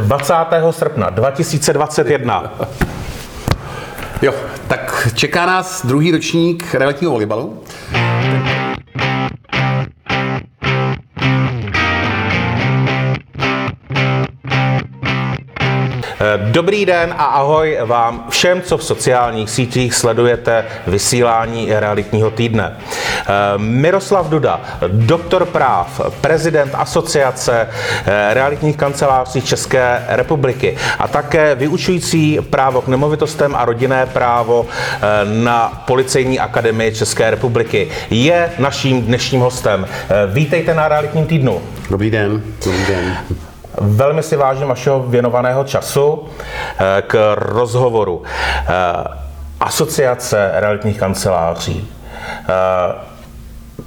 20. srpna 2021. Jo, tak čeká nás druhý ročník realitního volibalu. Dobrý den a ahoj vám všem, co v sociálních sítích sledujete vysílání realitního týdne. Miroslav Duda, doktor práv, prezident asociace realitních kanceláří České republiky a také vyučující právo k nemovitostem a rodinné právo na Policejní akademii České republiky je naším dnešním hostem. Vítejte na realitním týdnu. Dobrý den. Dobrý den. Velmi si vážím vašeho věnovaného času eh, k rozhovoru. Eh, Asociace realitních kanceláří. Eh,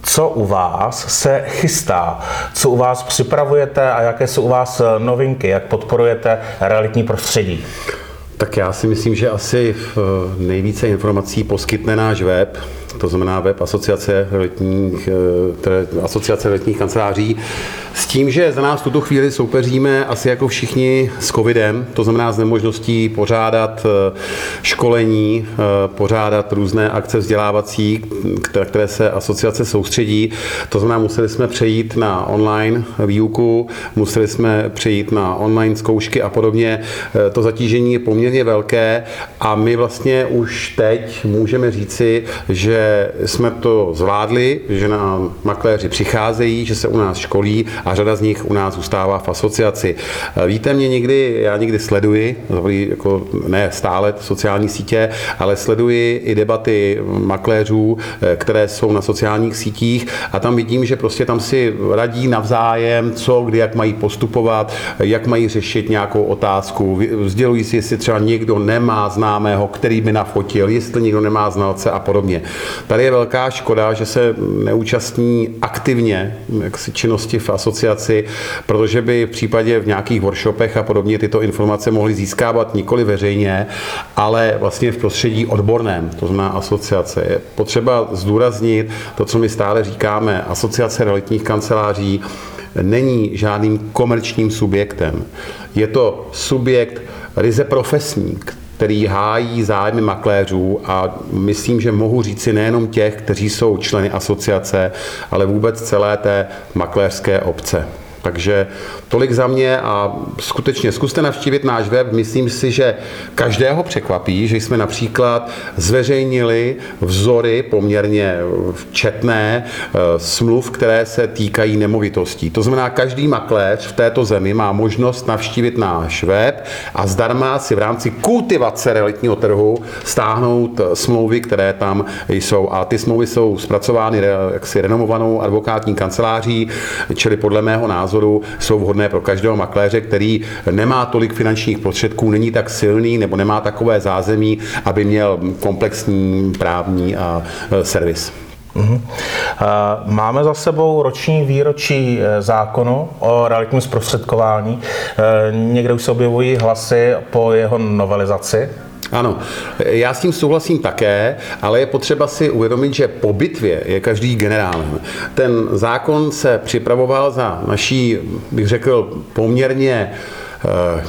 co u vás se chystá? Co u vás připravujete a jaké jsou u vás novinky? Jak podporujete realitní prostředí? Tak já si myslím, že asi nejvíce informací poskytne náš web, to znamená web asociace realitních, asociace realitních kanceláří, s tím, že za nás tuto chvíli soupeříme asi jako všichni s covidem, to znamená s nemožností pořádat eh, školení, eh, pořádat různé akce vzdělávací, které se asociace soustředí. To znamená, museli jsme přejít na online výuku, museli jsme přejít na online zkoušky a podobně. Eh, to zatížení je poměrně velké a my vlastně už teď můžeme říci, že jsme to zvládli, že nám makléři přicházejí, že se u nás školí a řada z nich u nás zůstává v asociaci. Eh, víte, mě někdy, já někdy sleduji, jako ne stále sociální sítě, ale sleduji i debaty makléřů, eh, které jsou na sociálních sítích a tam vidím, že prostě tam si radí navzájem, co, kdy, jak mají postupovat, jak mají řešit nějakou otázku. Vzdělují si, jestli třeba někdo nemá známého, který by nafotil, jestli někdo nemá znalce a podobně. Tady je velká škoda, že se neúčastní aktivně jaksi činnosti v asociaci protože by v případě v nějakých workshopech a podobně tyto informace mohly získávat nikoli veřejně, ale vlastně v prostředí odborném, to znamená asociace. Je potřeba zdůraznit to, co my stále říkáme, asociace realitních kanceláří není žádným komerčním subjektem. Je to subjekt ryze profesní, který hájí zájmy makléřů a myslím, že mohu říci nejenom těch, kteří jsou členy asociace, ale vůbec celé té makléřské obce. Takže tolik za mě a skutečně zkuste navštívit náš web. Myslím si, že každého překvapí, že jsme například zveřejnili vzory poměrně četné eh, smluv, které se týkají nemovitostí. To znamená, každý makléř v této zemi má možnost navštívit náš web a zdarma si v rámci kultivace realitního trhu stáhnout eh, smlouvy, které tam jsou. A ty smlouvy jsou zpracovány jaksi renomovanou advokátní kanceláří, čili podle mého názoru názoru jsou vhodné pro každého makléře, který nemá tolik finančních prostředků, není tak silný nebo nemá takové zázemí, aby měl komplexní právní a e, servis. Mhm. Máme za sebou roční výročí e, zákonu o realitním zprostředkování. E, někde už se objevují hlasy po jeho novelizaci. Ano, já s tím souhlasím také, ale je potřeba si uvědomit, že po bitvě je každý generálem. Ten zákon se připravoval za naší, bych řekl, poměrně eh,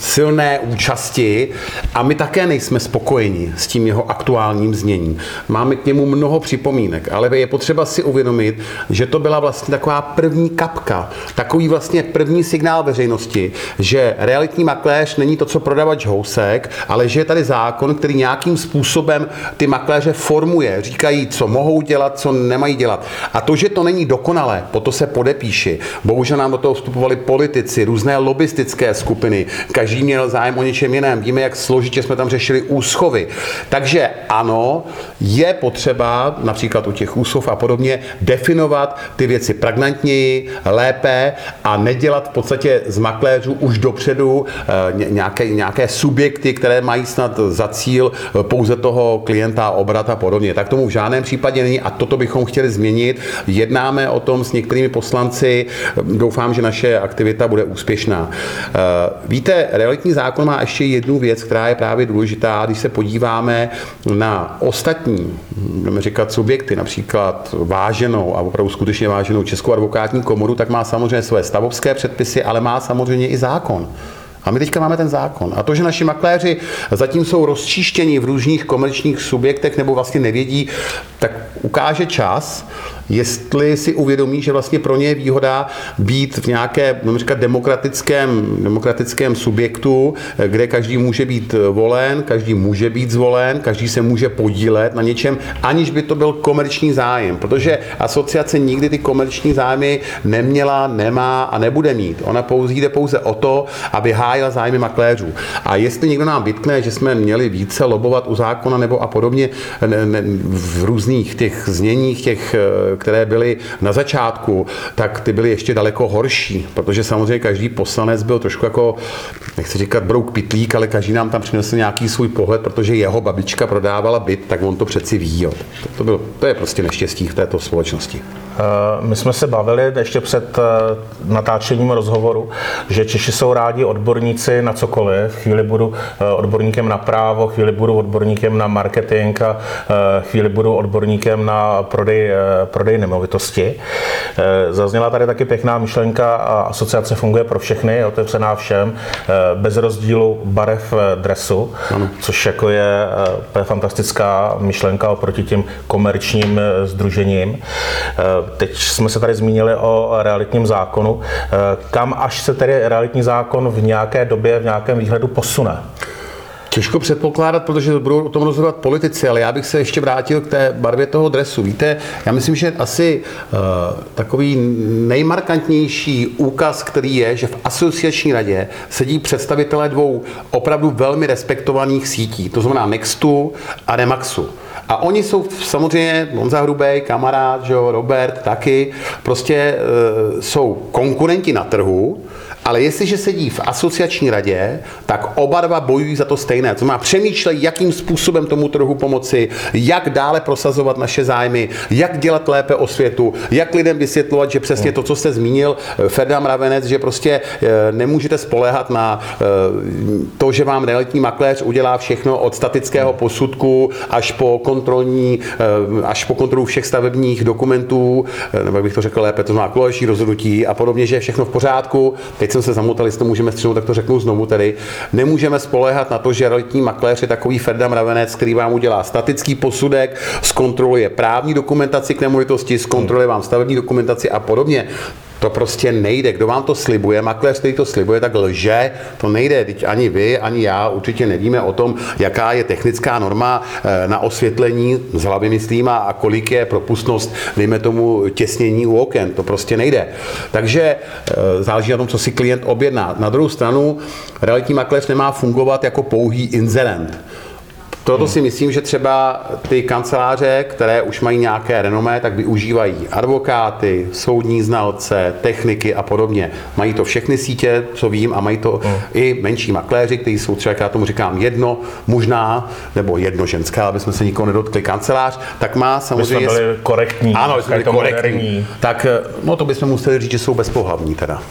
silné účasti a my také nejsme spokojeni s tím jeho aktuálním zněním. Máme k němu mnoho připomínek, ale je potřeba si uvědomit, že to byla vlastně taková první kapka, takový vlastně první signál veřejnosti, že realitní makléř není to, co prodavač housek, ale že je tady zákon, který nějakým způsobem ty makléře formuje, říkají, co mohou dělat, co nemají dělat. A to, že to není dokonalé, po to se podepíši. Bohužel nám do toho vstupovali politici, různé lobistické skupiny, každý měl zájem o něčem jiném. Víme, jak složitě jsme tam řešili úschovy. Takže ano, je potřeba například u těch úschov a podobně definovat ty věci pragnantněji, lépe a nedělat v podstatě z makléřů už dopředu eh, nějaké, nějaké subjekty, které mají snad za cíl eh, pouze toho klienta, obrat a podobně. Tak tomu v žádném případě není a toto bychom chtěli změnit. Jednáme o tom s některými poslanci. Doufám, že naše aktivita bude úspěšná. Eh, realitní zákon má ještě jednu věc, která je právě důležitá, když se podíváme na ostatní, budeme říkat subjekty, například váženou a opravdu skutečně váženou Českou advokátní komoru, tak má samozřejmě své stavovské předpisy, ale má samozřejmě i zákon. A my teďka máme ten zákon. A to, že naši makléři zatím jsou rozčištěni v různých komerčních subjektech nebo vlastně nevědí, tak ukáže čas, jestli si uvědomí, že vlastně pro ně je výhoda být v nějaké, říkat, demokratickém, demokratickém subjektu, kde každý může být volen, každý může být zvolen, každý se může podílet na něčem, aniž by to byl komerční zájem, protože asociace nikdy ty komerční zájmy neměla, nemá a nebude mít. Ona pouze jde pouze o to, aby hájila zájmy makléřů. A jestli někdo nám vytkne, že jsme měli více lobovat u zákona nebo a podobně ne, ne, v různých těch zněních těch které byly na začátku, tak ty byly ještě daleko horší, protože samozřejmě každý poslanec byl trošku jako, nechci říkat brouk pitlík, ale každý nám tam přinesl nějaký svůj pohled, protože jeho babička prodávala byt, tak on to přeci ví. To, bylo, to je prostě neštěstí v této společnosti. Eh, my jsme se bavili ještě před eh, natáčením rozhovoru, že Češi jsou rádi odborníci na cokoliv. Chvíli budu eh, odborníkem na právo, chvíli budu odborníkem na marketing a chvíli budu odborníkem na prodej, prodej nemovitosti. Zazněla tady taky pěkná myšlenka a asociace funguje pro všechny, je otevřená všem, bez rozdílu barev dresu, ano. což jako je, je fantastická myšlenka oproti těm komerčním združením. Teď jsme se tady zmínili o realitním zákonu. Kam až se tedy realitní zákon v nějaké době, v nějakém výhledu posune? Těžko předpokládat, protože budou o tom rozhodovat politici, ale já bych se ještě vrátil k té barvě toho dresu. Víte, já myslím, že asi uh, takový nejmarkantnější úkaz, který je, že v asociační radě sedí představitelé dvou opravdu velmi respektovaných sítí, to znamená Nextu a Remaxu. A oni jsou samozřejmě, Honza Hrubej, kamarád, že jo, Robert taky, prostě e, jsou konkurenti na trhu, ale jestliže sedí v asociační radě, tak oba dva bojují za to stejné. To má přemýšlejí, jakým způsobem tomu trhu pomoci, jak dále prosazovat naše zájmy, jak dělat lépe o světu, jak lidem vysvětlovat, že přesně to, co jste zmínil, Ferdam Ravenec, že prostě e, nemůžete spolehat na e, to, že vám realitní makléř udělá všechno od statického posudku až po kontrolní, až po kontrolu všech stavebních dokumentů, nebo jak bych to řekl lépe, to znamená rozhodnutí a podobně, že je všechno v pořádku. Teď jsem se zamotal, jestli to můžeme střihnout, tak to řeknu znovu tedy. Nemůžeme spolehat na to, že realitní makléř je takový Ferdam Ravenec, který vám udělá statický posudek, zkontroluje právní dokumentaci k nemovitosti, zkontroluje vám stavební dokumentaci a podobně. To prostě nejde. Kdo vám to slibuje, makléř, který to slibuje, tak lže. To nejde. Teď ani vy, ani já určitě nevíme o tom, jaká je technická norma eh, na osvětlení, z hlavy myslím, a kolik je propustnost, dejme tomu, těsnění u oken. To prostě nejde. Takže eh, záleží na tom, co si klient objedná. Na druhou stranu, realitní makléř nemá fungovat jako pouhý inzerent. Proto hmm. si myslím, že třeba ty kanceláře, které už mají nějaké renomé, tak využívají advokáty, soudní znalce, techniky a podobně. Mají to všechny sítě, co vím, a mají to hmm. i menší makléři, kteří jsou třeba, jak já tomu říkám, jedno, možná, nebo jedno ženské, aby jsme se nikoho nedotkli kancelář, tak má samozřejmě... My jsme byli korektní. Ano, jsme byli korektní. Moderní. Tak, no to bychom museli říct, že jsou bezpohlavní teda.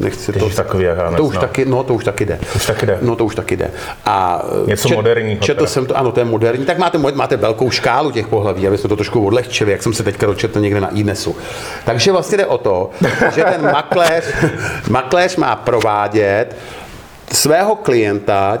Nechci to, takový to už no. taky, no to už taky jde. Už taky jde. No to už taky jde. A Něco čet, moderního. Četl jsem to, ano, to je moderní. Tak máte, máte velkou škálu těch pohlaví, aby jsme to trošku odlehčili, jak jsem se teďka dočetl někde na INESu. Takže vlastně jde o to, že ten makléř, makléř má provádět svého klienta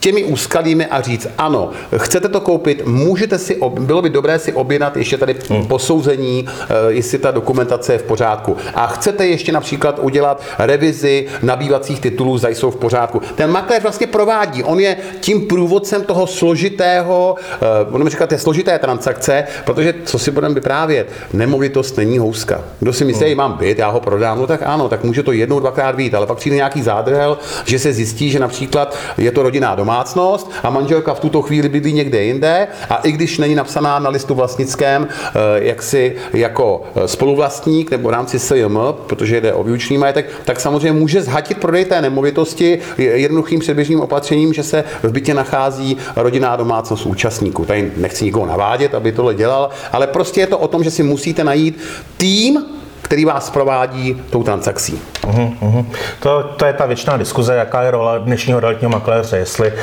těmi úskalími a říct, ano, chcete to koupit, můžete si, bylo by dobré si objednat ještě tady hmm. posouzení, eh, jestli ta dokumentace je v pořádku. A chcete ještě například udělat revizi nabývacích titulů, zda jsou v pořádku. Ten makléř vlastně provádí, on je tím průvodcem toho složitého, eh, budeme říkat, té složité transakce, protože co si budeme vyprávět, nemovitost není houska. Kdo si myslí, hmm. mám byt, já ho prodám, no tak ano, tak může to jednou, dvakrát být, ale pak přijde nějaký zádrhel, že se zjistí, že například je to rodinná doma, domácnost a manželka v tuto chvíli bydlí někde jinde a i když není napsaná na listu vlastnickém eh, jaksi jako eh, spoluvlastník nebo v rámci SJM, protože jde o výučný majetek, tak samozřejmě může zhatit prodej té nemovitosti jednoduchým předběžným opatřením, že se v bytě nachází rodinná domácnost účastníků. Tady nechci nikoho navádět, aby tohle dělal, ale prostě je to o tom, že si musíte najít tým, který vás provádí tou transakcí. Uhum, uhum. To, to je ta věčná diskuze, jaká je role dnešního realitního makléře, jestli uh,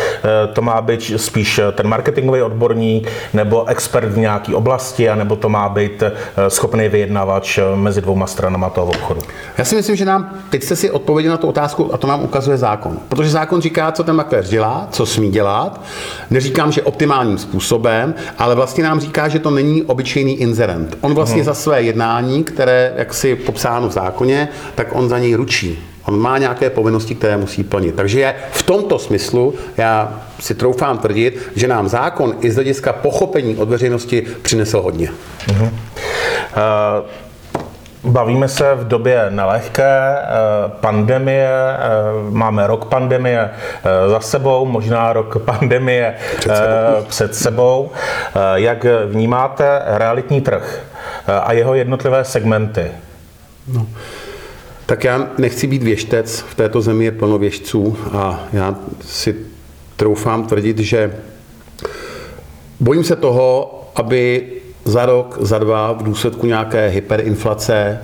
to má být spíš ten marketingový odborník nebo expert v nějaké oblasti, anebo to má být uh, schopný vyjednavač mezi dvouma stranama toho obchodu. Já si myslím, že nám, teď jste si odpověděli na tu otázku a to nám ukazuje zákon. Protože zákon říká, co ten makléř dělá, co smí dělat. Neříkám, že optimálním způsobem, ale vlastně nám říká, že to není obyčejný inzerent. On vlastně hmm. za své jednání, které, jak si popsáno v zákoně, tak on za něj ručí. On má nějaké povinnosti, které musí plnit. Takže je v tomto smyslu, já si troufám tvrdit, že nám zákon i z hlediska pochopení od veřejnosti přinesl hodně. Uh-huh. Uh, Bavíme se v době nelehké eh, pandemie, eh, máme rok pandemie za sebou, možná rok pandemie před sebou. Před sebou. Jak vnímáte realitní trh a jeho jednotlivé segmenty? No. Tak já nechci být věštec, v této zemi je plno věštců a já si troufám tvrdit, že bojím se toho, aby za rok, za dva v důsledku nějaké hyperinflace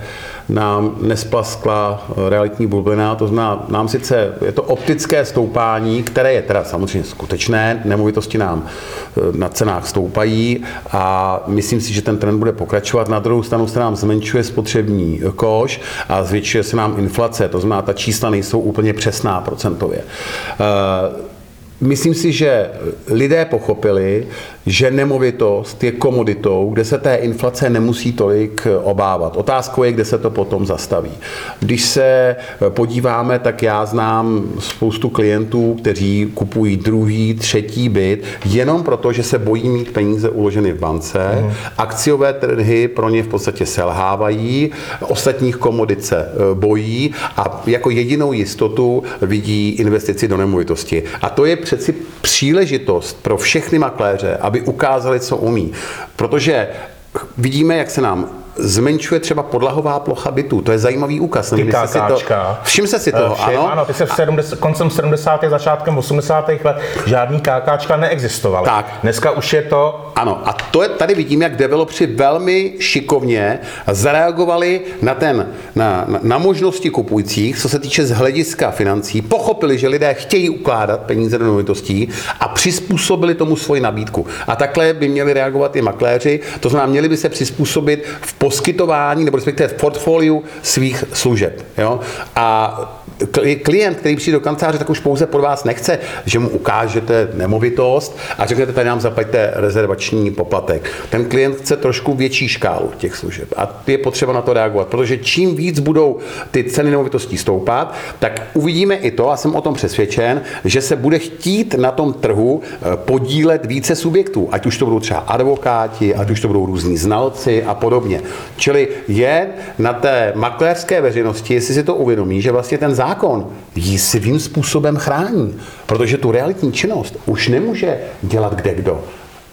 nám nesplaskla realitní bublina, to znamená, nám sice je to optické stoupání, které je teda samozřejmě skutečné, nemovitosti nám e, na cenách stoupají a myslím si, že ten trend bude pokračovat. Na druhou stranu se nám zmenšuje spotřební koš a zvětšuje se nám inflace, to znamená, ta čísla nejsou úplně přesná procentově. Myslím si, že lidé pochopili, že nemovitost je komoditou, kde se té inflace nemusí tolik obávat. Otázkou je, kde se to potom zastaví. Když se podíváme, tak já znám spoustu klientů, kteří kupují druhý, třetí byt, jenom proto, že se bojí mít peníze uloženy v bance. Mm. Akciové trhy pro ně v podstatě selhávají, ostatních komodit se e, bojí a jako jedinou jistotu vidí investici do nemovitosti. A to je přeci příležitost pro všechny makléře, aby ukázali, co umí. Protože vidíme, jak se nám zmenšuje třeba podlahová plocha bytu. To je zajímavý úkaz. Ty si to, všim se si toho, všim, ano? ano? ty se v 70, koncem 70. začátkem 80. let žádný KKčka neexistovaly. Tak. Dneska už je to... Ano, a to je, tady vidíme, jak developři velmi šikovně zareagovali na, ten, na, na, na možnosti kupujících, co se týče z hlediska financí, pochopili, že lidé chtějí ukládat peníze do nemovitostí a přizpůsobili tomu svoji nabídku. A takhle by měli reagovat i makléři, to znamená, měli by se přizpůsobit v poskytování nebo respektive v portfoliu svých služeb. Jo? A klient, který přijde do kanceláře, tak už pouze pod vás nechce, že mu ukážete nemovitost a řeknete, tady nám zaplaťte rezervační poplatek. Ten klient chce trošku větší škálu těch služeb a je potřeba na to reagovat, protože čím víc budou ty ceny nemovitostí stoupat, tak uvidíme i to, a jsem o tom přesvědčen, že se bude chtít na tom trhu eh, podílet více subjektů, ať už to budou třeba advokáti, ať už to budou různí znalci a podobně. Čili je na té makléřské veřejnosti, jestli si to uvědomí, že vlastně ten zákon ji svým způsobem chrání, protože tu realitní činnost už nemůže dělat kde kdo.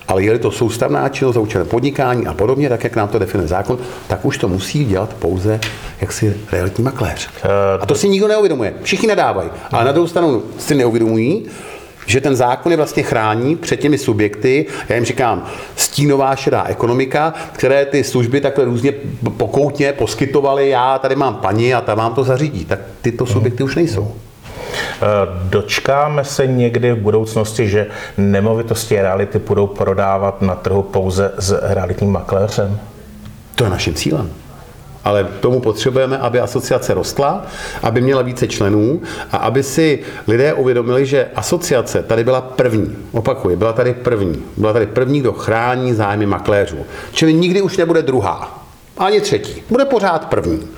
Ale je to soustavná činnost za účelem podnikání a podobně, tak jak nám to definuje zákon, tak už to musí dělat pouze jaksi realitní makléř. Eh, a to si nikdo neuvědomuje. Všichni nadávají. Ale na druhou stranu si neuvědomují, že ten zákon je vlastně chrání před těmi subjekty, já jim říkám, stínová šedá ekonomika, které ty služby takhle různě pokoutně poskytovaly, já tady mám paní a ta vám to zařídí. Tak tyto subjekty už nejsou. Eh, dočkáme se někdy v budoucnosti, že nemovitosti reality budou prodávat na trhu pouze s realitním makléřem? To je naším cílem ale tomu potřebujeme, aby asociace rostla, aby měla více členů a aby si lidé uvědomili, že asociace tady byla první. Opakuji, byla tady první. Byla tady první, kdo chrání zájmy makléřů. Čili nikdy už nebude druhá. Ani třetí. Bude pořád první.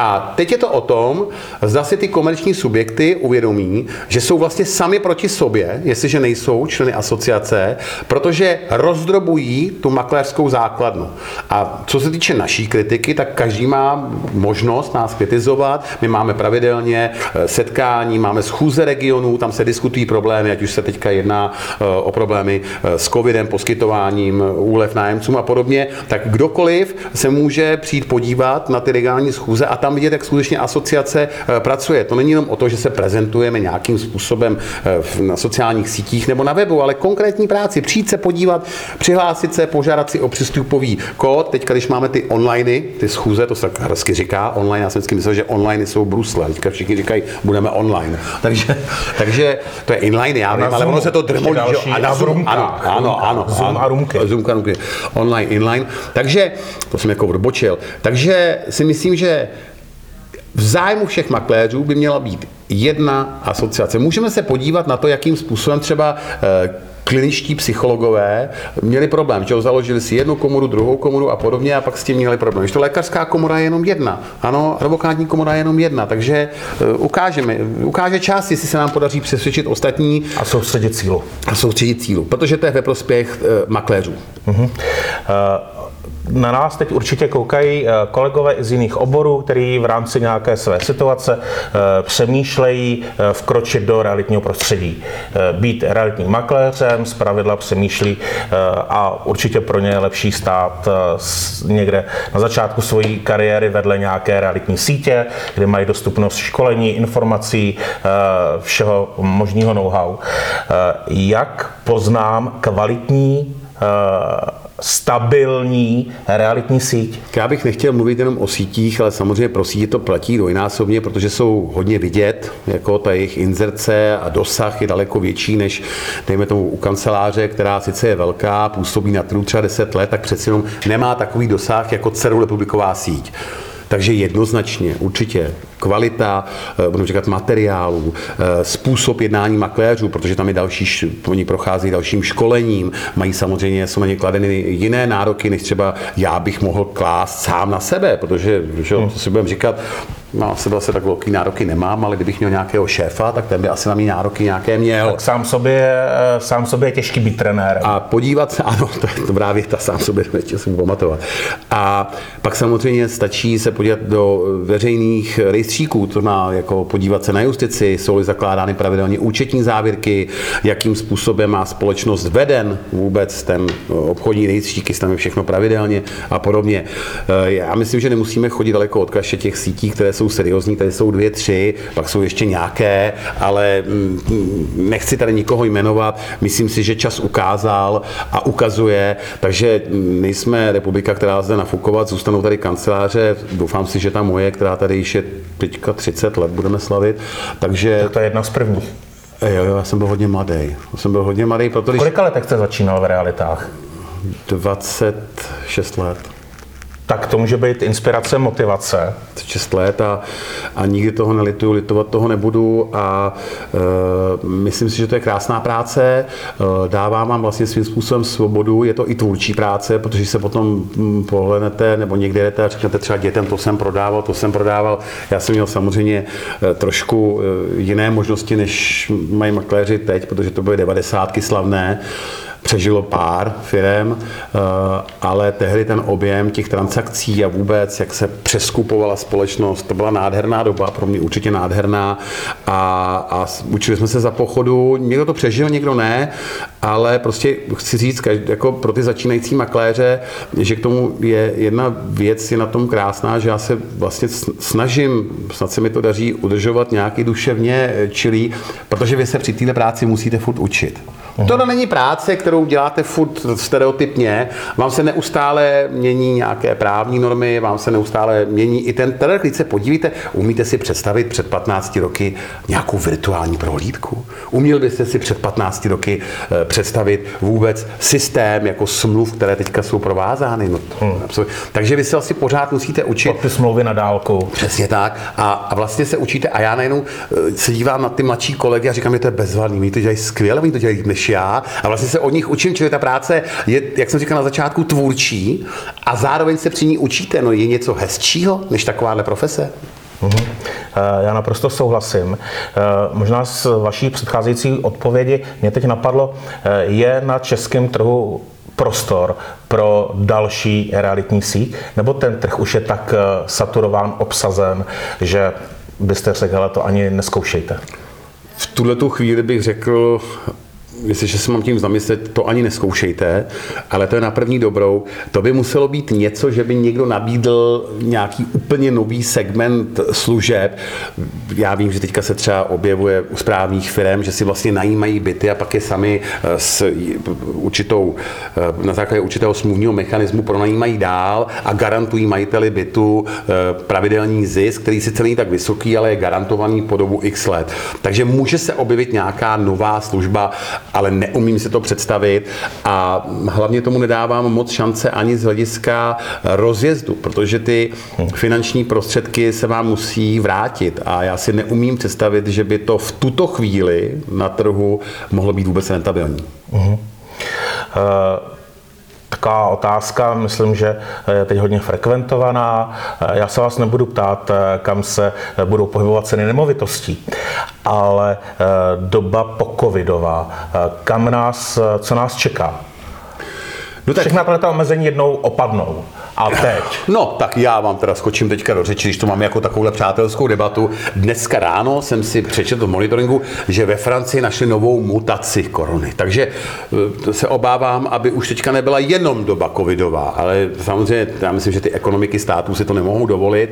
A teď je to o tom, zda si ty komerční subjekty uvědomí, že jsou vlastně sami proti sobě, jestliže nejsou členy asociace, protože rozdrobují tu makléřskou základnu. A co se týče naší kritiky, tak každý má možnost nás kritizovat. My máme pravidelně eh, setkání, máme schůze regionů, tam se diskutují problémy, ať už se teďka jedná eh, o problémy eh, s covidem, poskytováním úlev nájemcům a podobně, tak kdokoliv se může přijít podívat na ty regionální schůze a tam tam vidět, jak skutečně asociace eh, pracuje. To není jenom o to, že se prezentujeme nějakým způsobem eh, na sociálních sítích nebo na webu, ale konkrétní práci. Přijít se podívat, přihlásit se, požádat si o přístupový kód. Teď, když máme ty online, ty schůze, to se tak hezky říká, online, já jsem vždycky myslel, že online jsou Brusle. Teďka všichni říkají, budeme online. Takže, takže to je inline, já vím, ale ono se to drmolí. A na Zoom, ano, ano, ano, Zoom a rumky. Zoom a rumky. Online, inline. Takže, to jsem jako odbočil. Takže si myslím, že v zájmu všech makléřů by měla být jedna asociace. Můžeme se podívat na to, jakým způsobem třeba eh, kliničtí psychologové měli problém, že založili si jednu komoru, druhou komoru a podobně a pak s tím měli problém. Když to lékařská komora je jenom jedna, ano, advokátní komora je jenom jedna, takže uh, ukážeme, ukáže čas, jestli se nám podaří přesvědčit ostatní. A soustředit cílu. A soustředit cílu, protože to je ve prospěch uh, makléřů. Uh-huh. Uh, na nás teď určitě koukají eh, kolegové z jiných oborů, kteří v rámci nějaké své situace eh, přemýšlejí eh, vkročit do realitního prostředí. Být realitním makléřem, z pravidla přemýšlí a určitě pro ně je lepší stát někde na začátku své kariéry vedle nějaké realitní sítě, kde mají dostupnost školení, informací, všeho možného know-how. Jak poznám kvalitní stabilní realitní síť. Já bych nechtěl mluvit jenom o sítích, ale samozřejmě pro sítě to platí dvojnásobně, protože jsou hodně vidět, jako ta jejich inzerce a dosah je daleko větší než, dejme tomu, u kanceláře, která sice je velká, působí na trhu třeba 10 let, tak přeci jenom nemá takový dosah jako celorepubliková síť. Takže jednoznačně, určitě kvalita, eh, budu říkat materiálů, eh, způsob jednání makléřů, protože tam je další, oni procházejí dalším školením, mají samozřejmě, jsou na ně kladeny jiné nároky, než třeba já bych mohl klást sám na sebe, protože, že, hmm. si budeme říkat, No, sebe asi tak velký nároky nemám, ale kdybych měl nějakého šéfa, tak ten by asi na mě nároky nějaké měl. Tak sám sobě, eh, sám sobě je těžký být trenérem. A podívat se, ano, to je dobrá věta, sám sobě jsem pamatovat. A pak samozřejmě stačí se podívat do veřejných rejstříků, to má jako podívat se na justici, jsou-li zakládány pravidelně účetní závěrky, jakým způsobem má společnost veden vůbec ten obchodní rejstřík, jestli tam je všechno pravidelně a podobně. Eh, já myslím, že nemusíme chodit daleko od kaše těch sítí, které jsou seriózní, tady jsou dvě, tři, pak jsou ještě nějaké, ale mm, nechci tady nikoho jmenovat. Myslím si, že čas ukázal a ukazuje, takže nejsme republika, která zde nafukovat, zůstanou tady kanceláře, doufám si, že ta moje, která tady již je teďka 30 let, budeme slavit, takže... Tak to je jedna z prvních. Jo, jo, já jsem byl hodně mladý. Já jsem byl hodně mladý, protože... Kolika letech jste začínal v realitách? 26 let tak to může být inspirace, motivace. 6 let a, a nikdy toho nelituju, litovat toho nebudu a e, myslím si, že to je krásná práce, e, dává vám vlastně svým způsobem svobodu, je to i tvůrčí práce, protože se potom hm, pohlednete nebo někde jdete a řeknete třeba dětem, to jsem prodával, to jsem prodával. Já jsem měl samozřejmě e, trošku e, jiné možnosti, než mají makléři teď, protože to byly devadesátky slavné přežilo pár firm, eh, ale tehdy ten objem těch transakcí a vůbec, jak se přeskupovala společnost, to byla nádherná doba, pro mě určitě nádherná a, a učili jsme se za pochodu, někdo to přežil, někdo ne, ale prostě chci říct, jako pro ty začínající makléře, že k tomu je jedna věc, je na tom krásná, že já se vlastně snažím, snad se mi to daří udržovat nějaký duševně čilý, protože vy se při této práci musíte furt učit. To není práce, kterou děláte furt stereotypně. Vám se neustále mění nějaké právní normy, vám se neustále mění i ten trh. Když se podívíte, umíte si představit před 15 roky nějakou virtuální prohlídku? Uměl byste si před 15 roky eh, představit vůbec systém jako smluv, které teďka jsou provázány? No, hmm. Takže vy se asi pořád musíte učit. Ty smlouvy na dálku. Přesně tak. A, a vlastně se učíte. A já najednou eh, se dívám na ty mladší kolegy a říkám, že to je bezvadný. Oni to dělají skvěle, oni to dělají než já a vlastně se od nich učím, čili ta práce je, jak jsem říkal na začátku, tvůrčí a zároveň se při ní učíte. No je něco hezčího než takováhle profese? Uhum. Já naprosto souhlasím. Eh, možná z vaší předcházející odpovědi mě teď napadlo, eh, je na českém trhu prostor pro další realitní síť, nebo ten trh už je tak saturován, obsazen, že byste řekl, to ani neskoušejte? V tuhle tu chvíli bych řekl, jestliže se mám tím zamyslet, to ani neskoušejte, ale to je na první dobrou. To by muselo být něco, že by někdo nabídl nějaký úplně nový segment služeb. Já vím, že teďka se třeba objevuje u správních firm, že si vlastně najímají byty a pak je sami eh, s určitou, eh, na základě určitého smluvního mechanismu pronajímají dál a garantují majiteli bytu eh, pravidelný zisk, který sice není tak vysoký, ale je garantovaný po dobu x let. Takže může se objevit nějaká nová služba, ale neumím si to představit a hlavně tomu nedávám moc šance ani z hlediska rozjezdu, protože ty finanční prostředky se vám musí vrátit a já si neumím představit, že by to v tuto chvíli na trhu mohlo být vůbec rentabilní. Uh-huh. Uh, taková otázka, myslím, že je teď hodně frekventovaná. Já se vás nebudu ptát, kam se budou pohybovat ceny nemovitostí, ale doba pokovidová, kam nás, co nás čeká? No tak... Všechna tato omezení jednou opadnou. A teď? No, tak já vám teda skočím teďka do řeči, když to mám jako takovou přátelskou debatu. Dneska ráno jsem si přečetl v monitoringu, že ve Francii našli novou mutaci korony. Takže eh, se obávám, aby už teďka nebyla jenom doba covidová, ale samozřejmě já myslím, že ty ekonomiky států si to nemohou dovolit.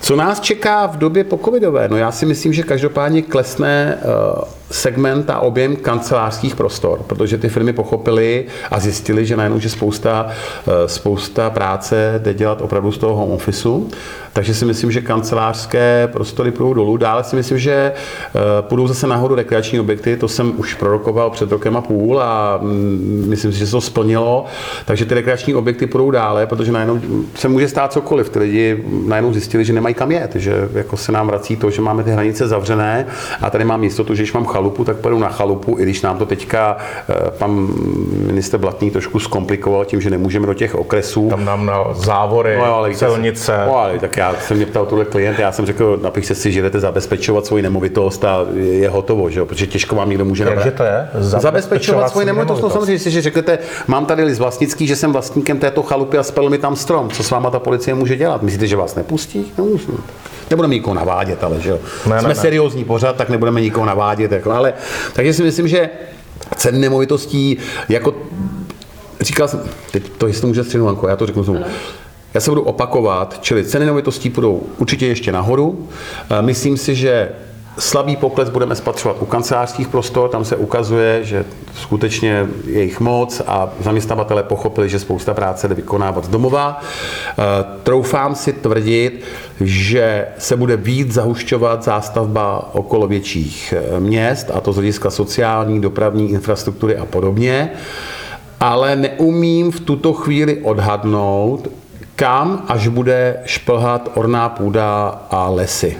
Co nás čeká v době pokovidové? No já si myslím, že každopádně klesne uh, segment a objem kancelářských prostor, protože ty firmy pochopily a zjistili, že najednou, že spousta, eh, spousta práce jde dělat opravdu z toho home officeu, takže si myslím, že kancelářské prostory půjdou dolů. Dále si myslím, že eh, půjdou zase nahoru rekreační objekty, to jsem už prorokoval před rokem a půl a mm, myslím si, že se to splnilo, takže ty rekreační objekty půjdou dále, protože najednou se může stát cokoliv. Ty lidi najednou zjistili, že nemají kam jet, že jako se nám vrací to, že máme ty hranice zavřené a tady mám jistotu, že když mám chalupu, tak půjdu na chalupu, i když nám to teďka eh, pan minister Blatný trošku zkomplikoval tím, že nemůžeme do těch okresů. Tam nám na závory, no, ale silnice. No, ale tak já jsem mě ptal tuhle klient, já jsem řekl, napište si, že jdete zabezpečovat svoji nemovitost a je hotovo, že jo? protože těžko vám někdo může Takže to je? Zabezpečovat, zabezpečovat svoji nemovitost. nemovitost. No samozřejmě, si řeknete, mám tady list vlastnický, že jsem vlastníkem této chalupy a spel mi tam strom. Co s váma ta policie může dělat? Myslíte, že vás nepustí? Nemůžu. Nebudeme nikoho navádět, ale že jo. Ne, Jsme ne, seriózní pořád, tak nebudeme nikoho navádět. Jako, ale, takže si myslím, že ceny nemovitostí, jako říkal jsem, teď to jestli může střednu, já to řeknu znovu. Já se budu opakovat, čili ceny nemovitostí půjdou určitě ještě nahoru. Myslím si, že Slabý pokles budeme spatřovat u kancelářských prostor, tam se ukazuje, že skutečně je jich moc a zaměstnavatele pochopili, že spousta práce jde vykonávat z domova. E, troufám si tvrdit, že se bude víc zahušťovat zástavba okolo větších e, měst, a to z hlediska sociální, dopravní infrastruktury a podobně ale neumím v tuto chvíli odhadnout, kam až bude šplhat orná půda a lesy.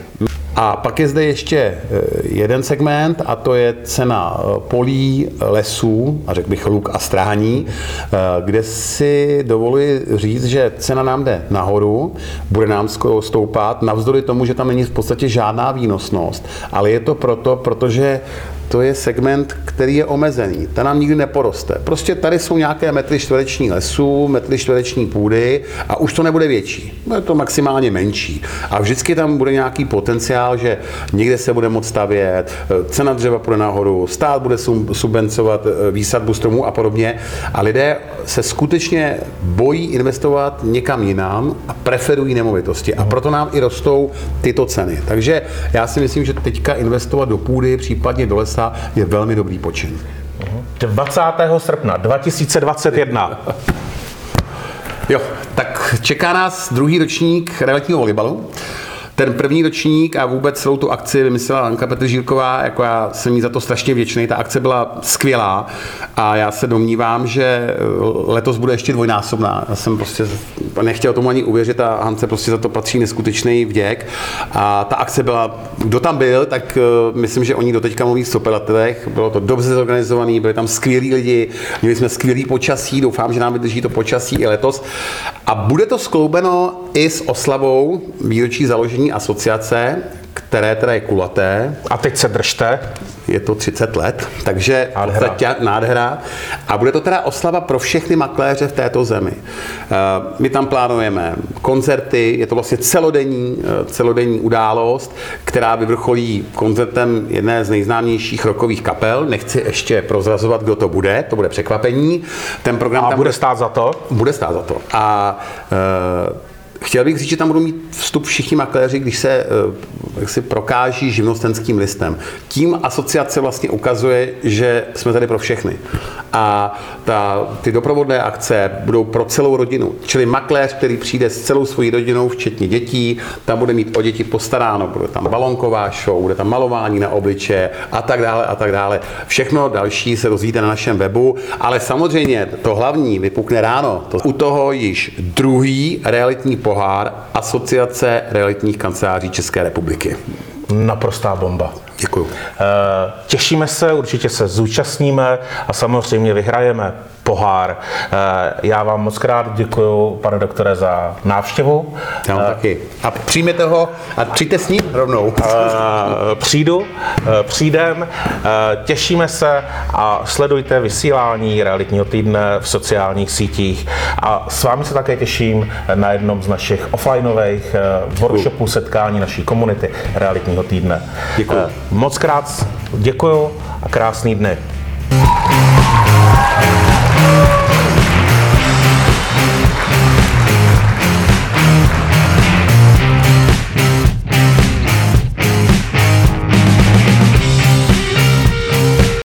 A pak je zde ještě e, jeden segment a to je cena e, polí, lesů, a řekl bych luk a strání, e, kde si dovoluji říct, že cena nám jde nahoru, bude nám stoupat, navzdory tomu, že tam není v podstatě žádná výnosnost, ale je to proto, protože to je segment, který je omezený. Ten nám nikdy neporoste. Prostě tady jsou nějaké metry čtvereční lesů, metry čtvereční půdy a už to nebude větší. Bude to maximálně menší. A vždycky tam bude nějaký potenciál, že někde se bude moct stavět, cena dřeva půjde nahoru, stát bude subvencovat eh, výsadbu stromů a podobně. A lidé se skutečně bojí investovat někam jinam a preferují nemovitosti. A proto nám i rostou tyto ceny. Takže já si myslím, že teďka investovat do půdy, případně do lesa, je velmi dobrý počin. 20. srpna 2021. Jo, tak čeká nás druhý ročník realitního volejbalu ten první ročník a vůbec celou tu akci vymyslela Anka Petržírková, jako já jsem jí za to strašně věčný. Ta akce byla skvělá a já se domnívám, že letos bude ještě dvojnásobná. Já jsem prostě nechtěl tomu ani uvěřit a Hance prostě za to patří neskutečný vděk. A ta akce byla, kdo tam byl, tak uh, myslím, že oni doteďka mluví v superlativech. Bylo to dobře zorganizované, byli tam skvělí lidi, měli jsme skvělý počasí, doufám, že nám vydrží to počasí i letos. A bude to skloubeno i s oslavou výročí založení asociace, které teda je kulaté, A teď se držte. je to 30 let, takže Nádhera. podstatě nádhera. A bude to teda oslava pro všechny makléře v této zemi. Eh, My tam plánujeme koncerty, je to vlastně celodenní, eh, celodenní událost, která vyvrcholí koncertem jedné z nejznámějších rokových kapel. Nechci ještě prozrazovat, kdo to bude, to bude překvapení. Ten program A tam bude stát za to? bude stát za to. A e, chtěl bych říct, že tam budou mít vstup všichni makléři, když se e, jak si prokáží živnostenským listem. Tím asociace vlastně ukazuje, že jsme tady pro všechny. A ta, ty doprovodné akce budou pro celou rodinu. Čili makléř, který přijde s celou svojí rodinou, včetně dětí, tam bude mít o děti postaráno. Bude tam balonková show, bude tam malování na obliče a tak dále a tak dále. Všechno další se dozvíte na našem webu, ale samozřejmě to hlavní vypukne ráno. To, u toho již druhý realitní pohár Asociace realitních kanceláří České republiky. Naprostá bomba. Děkuju. Eh, Těšíme se, určitě se zúčastníme a samozřejmě vyhrajeme pohár. Eh, Já vám moc krát děkuji, pane doktore, za návštěvu. Já vám taky. A přijměte ho a přijďte s ním rovnou. Eh, Přijdu, eh, přijdem, eh, těšíme se a sledujte vysílání realitního týdne v sociálních sítích. A s vámi se také těším na jednom z našich offlineových eh, workshopů, setkání naší komunity realitního týdne. Děkuju. Moc krát děkuju a krásný dny.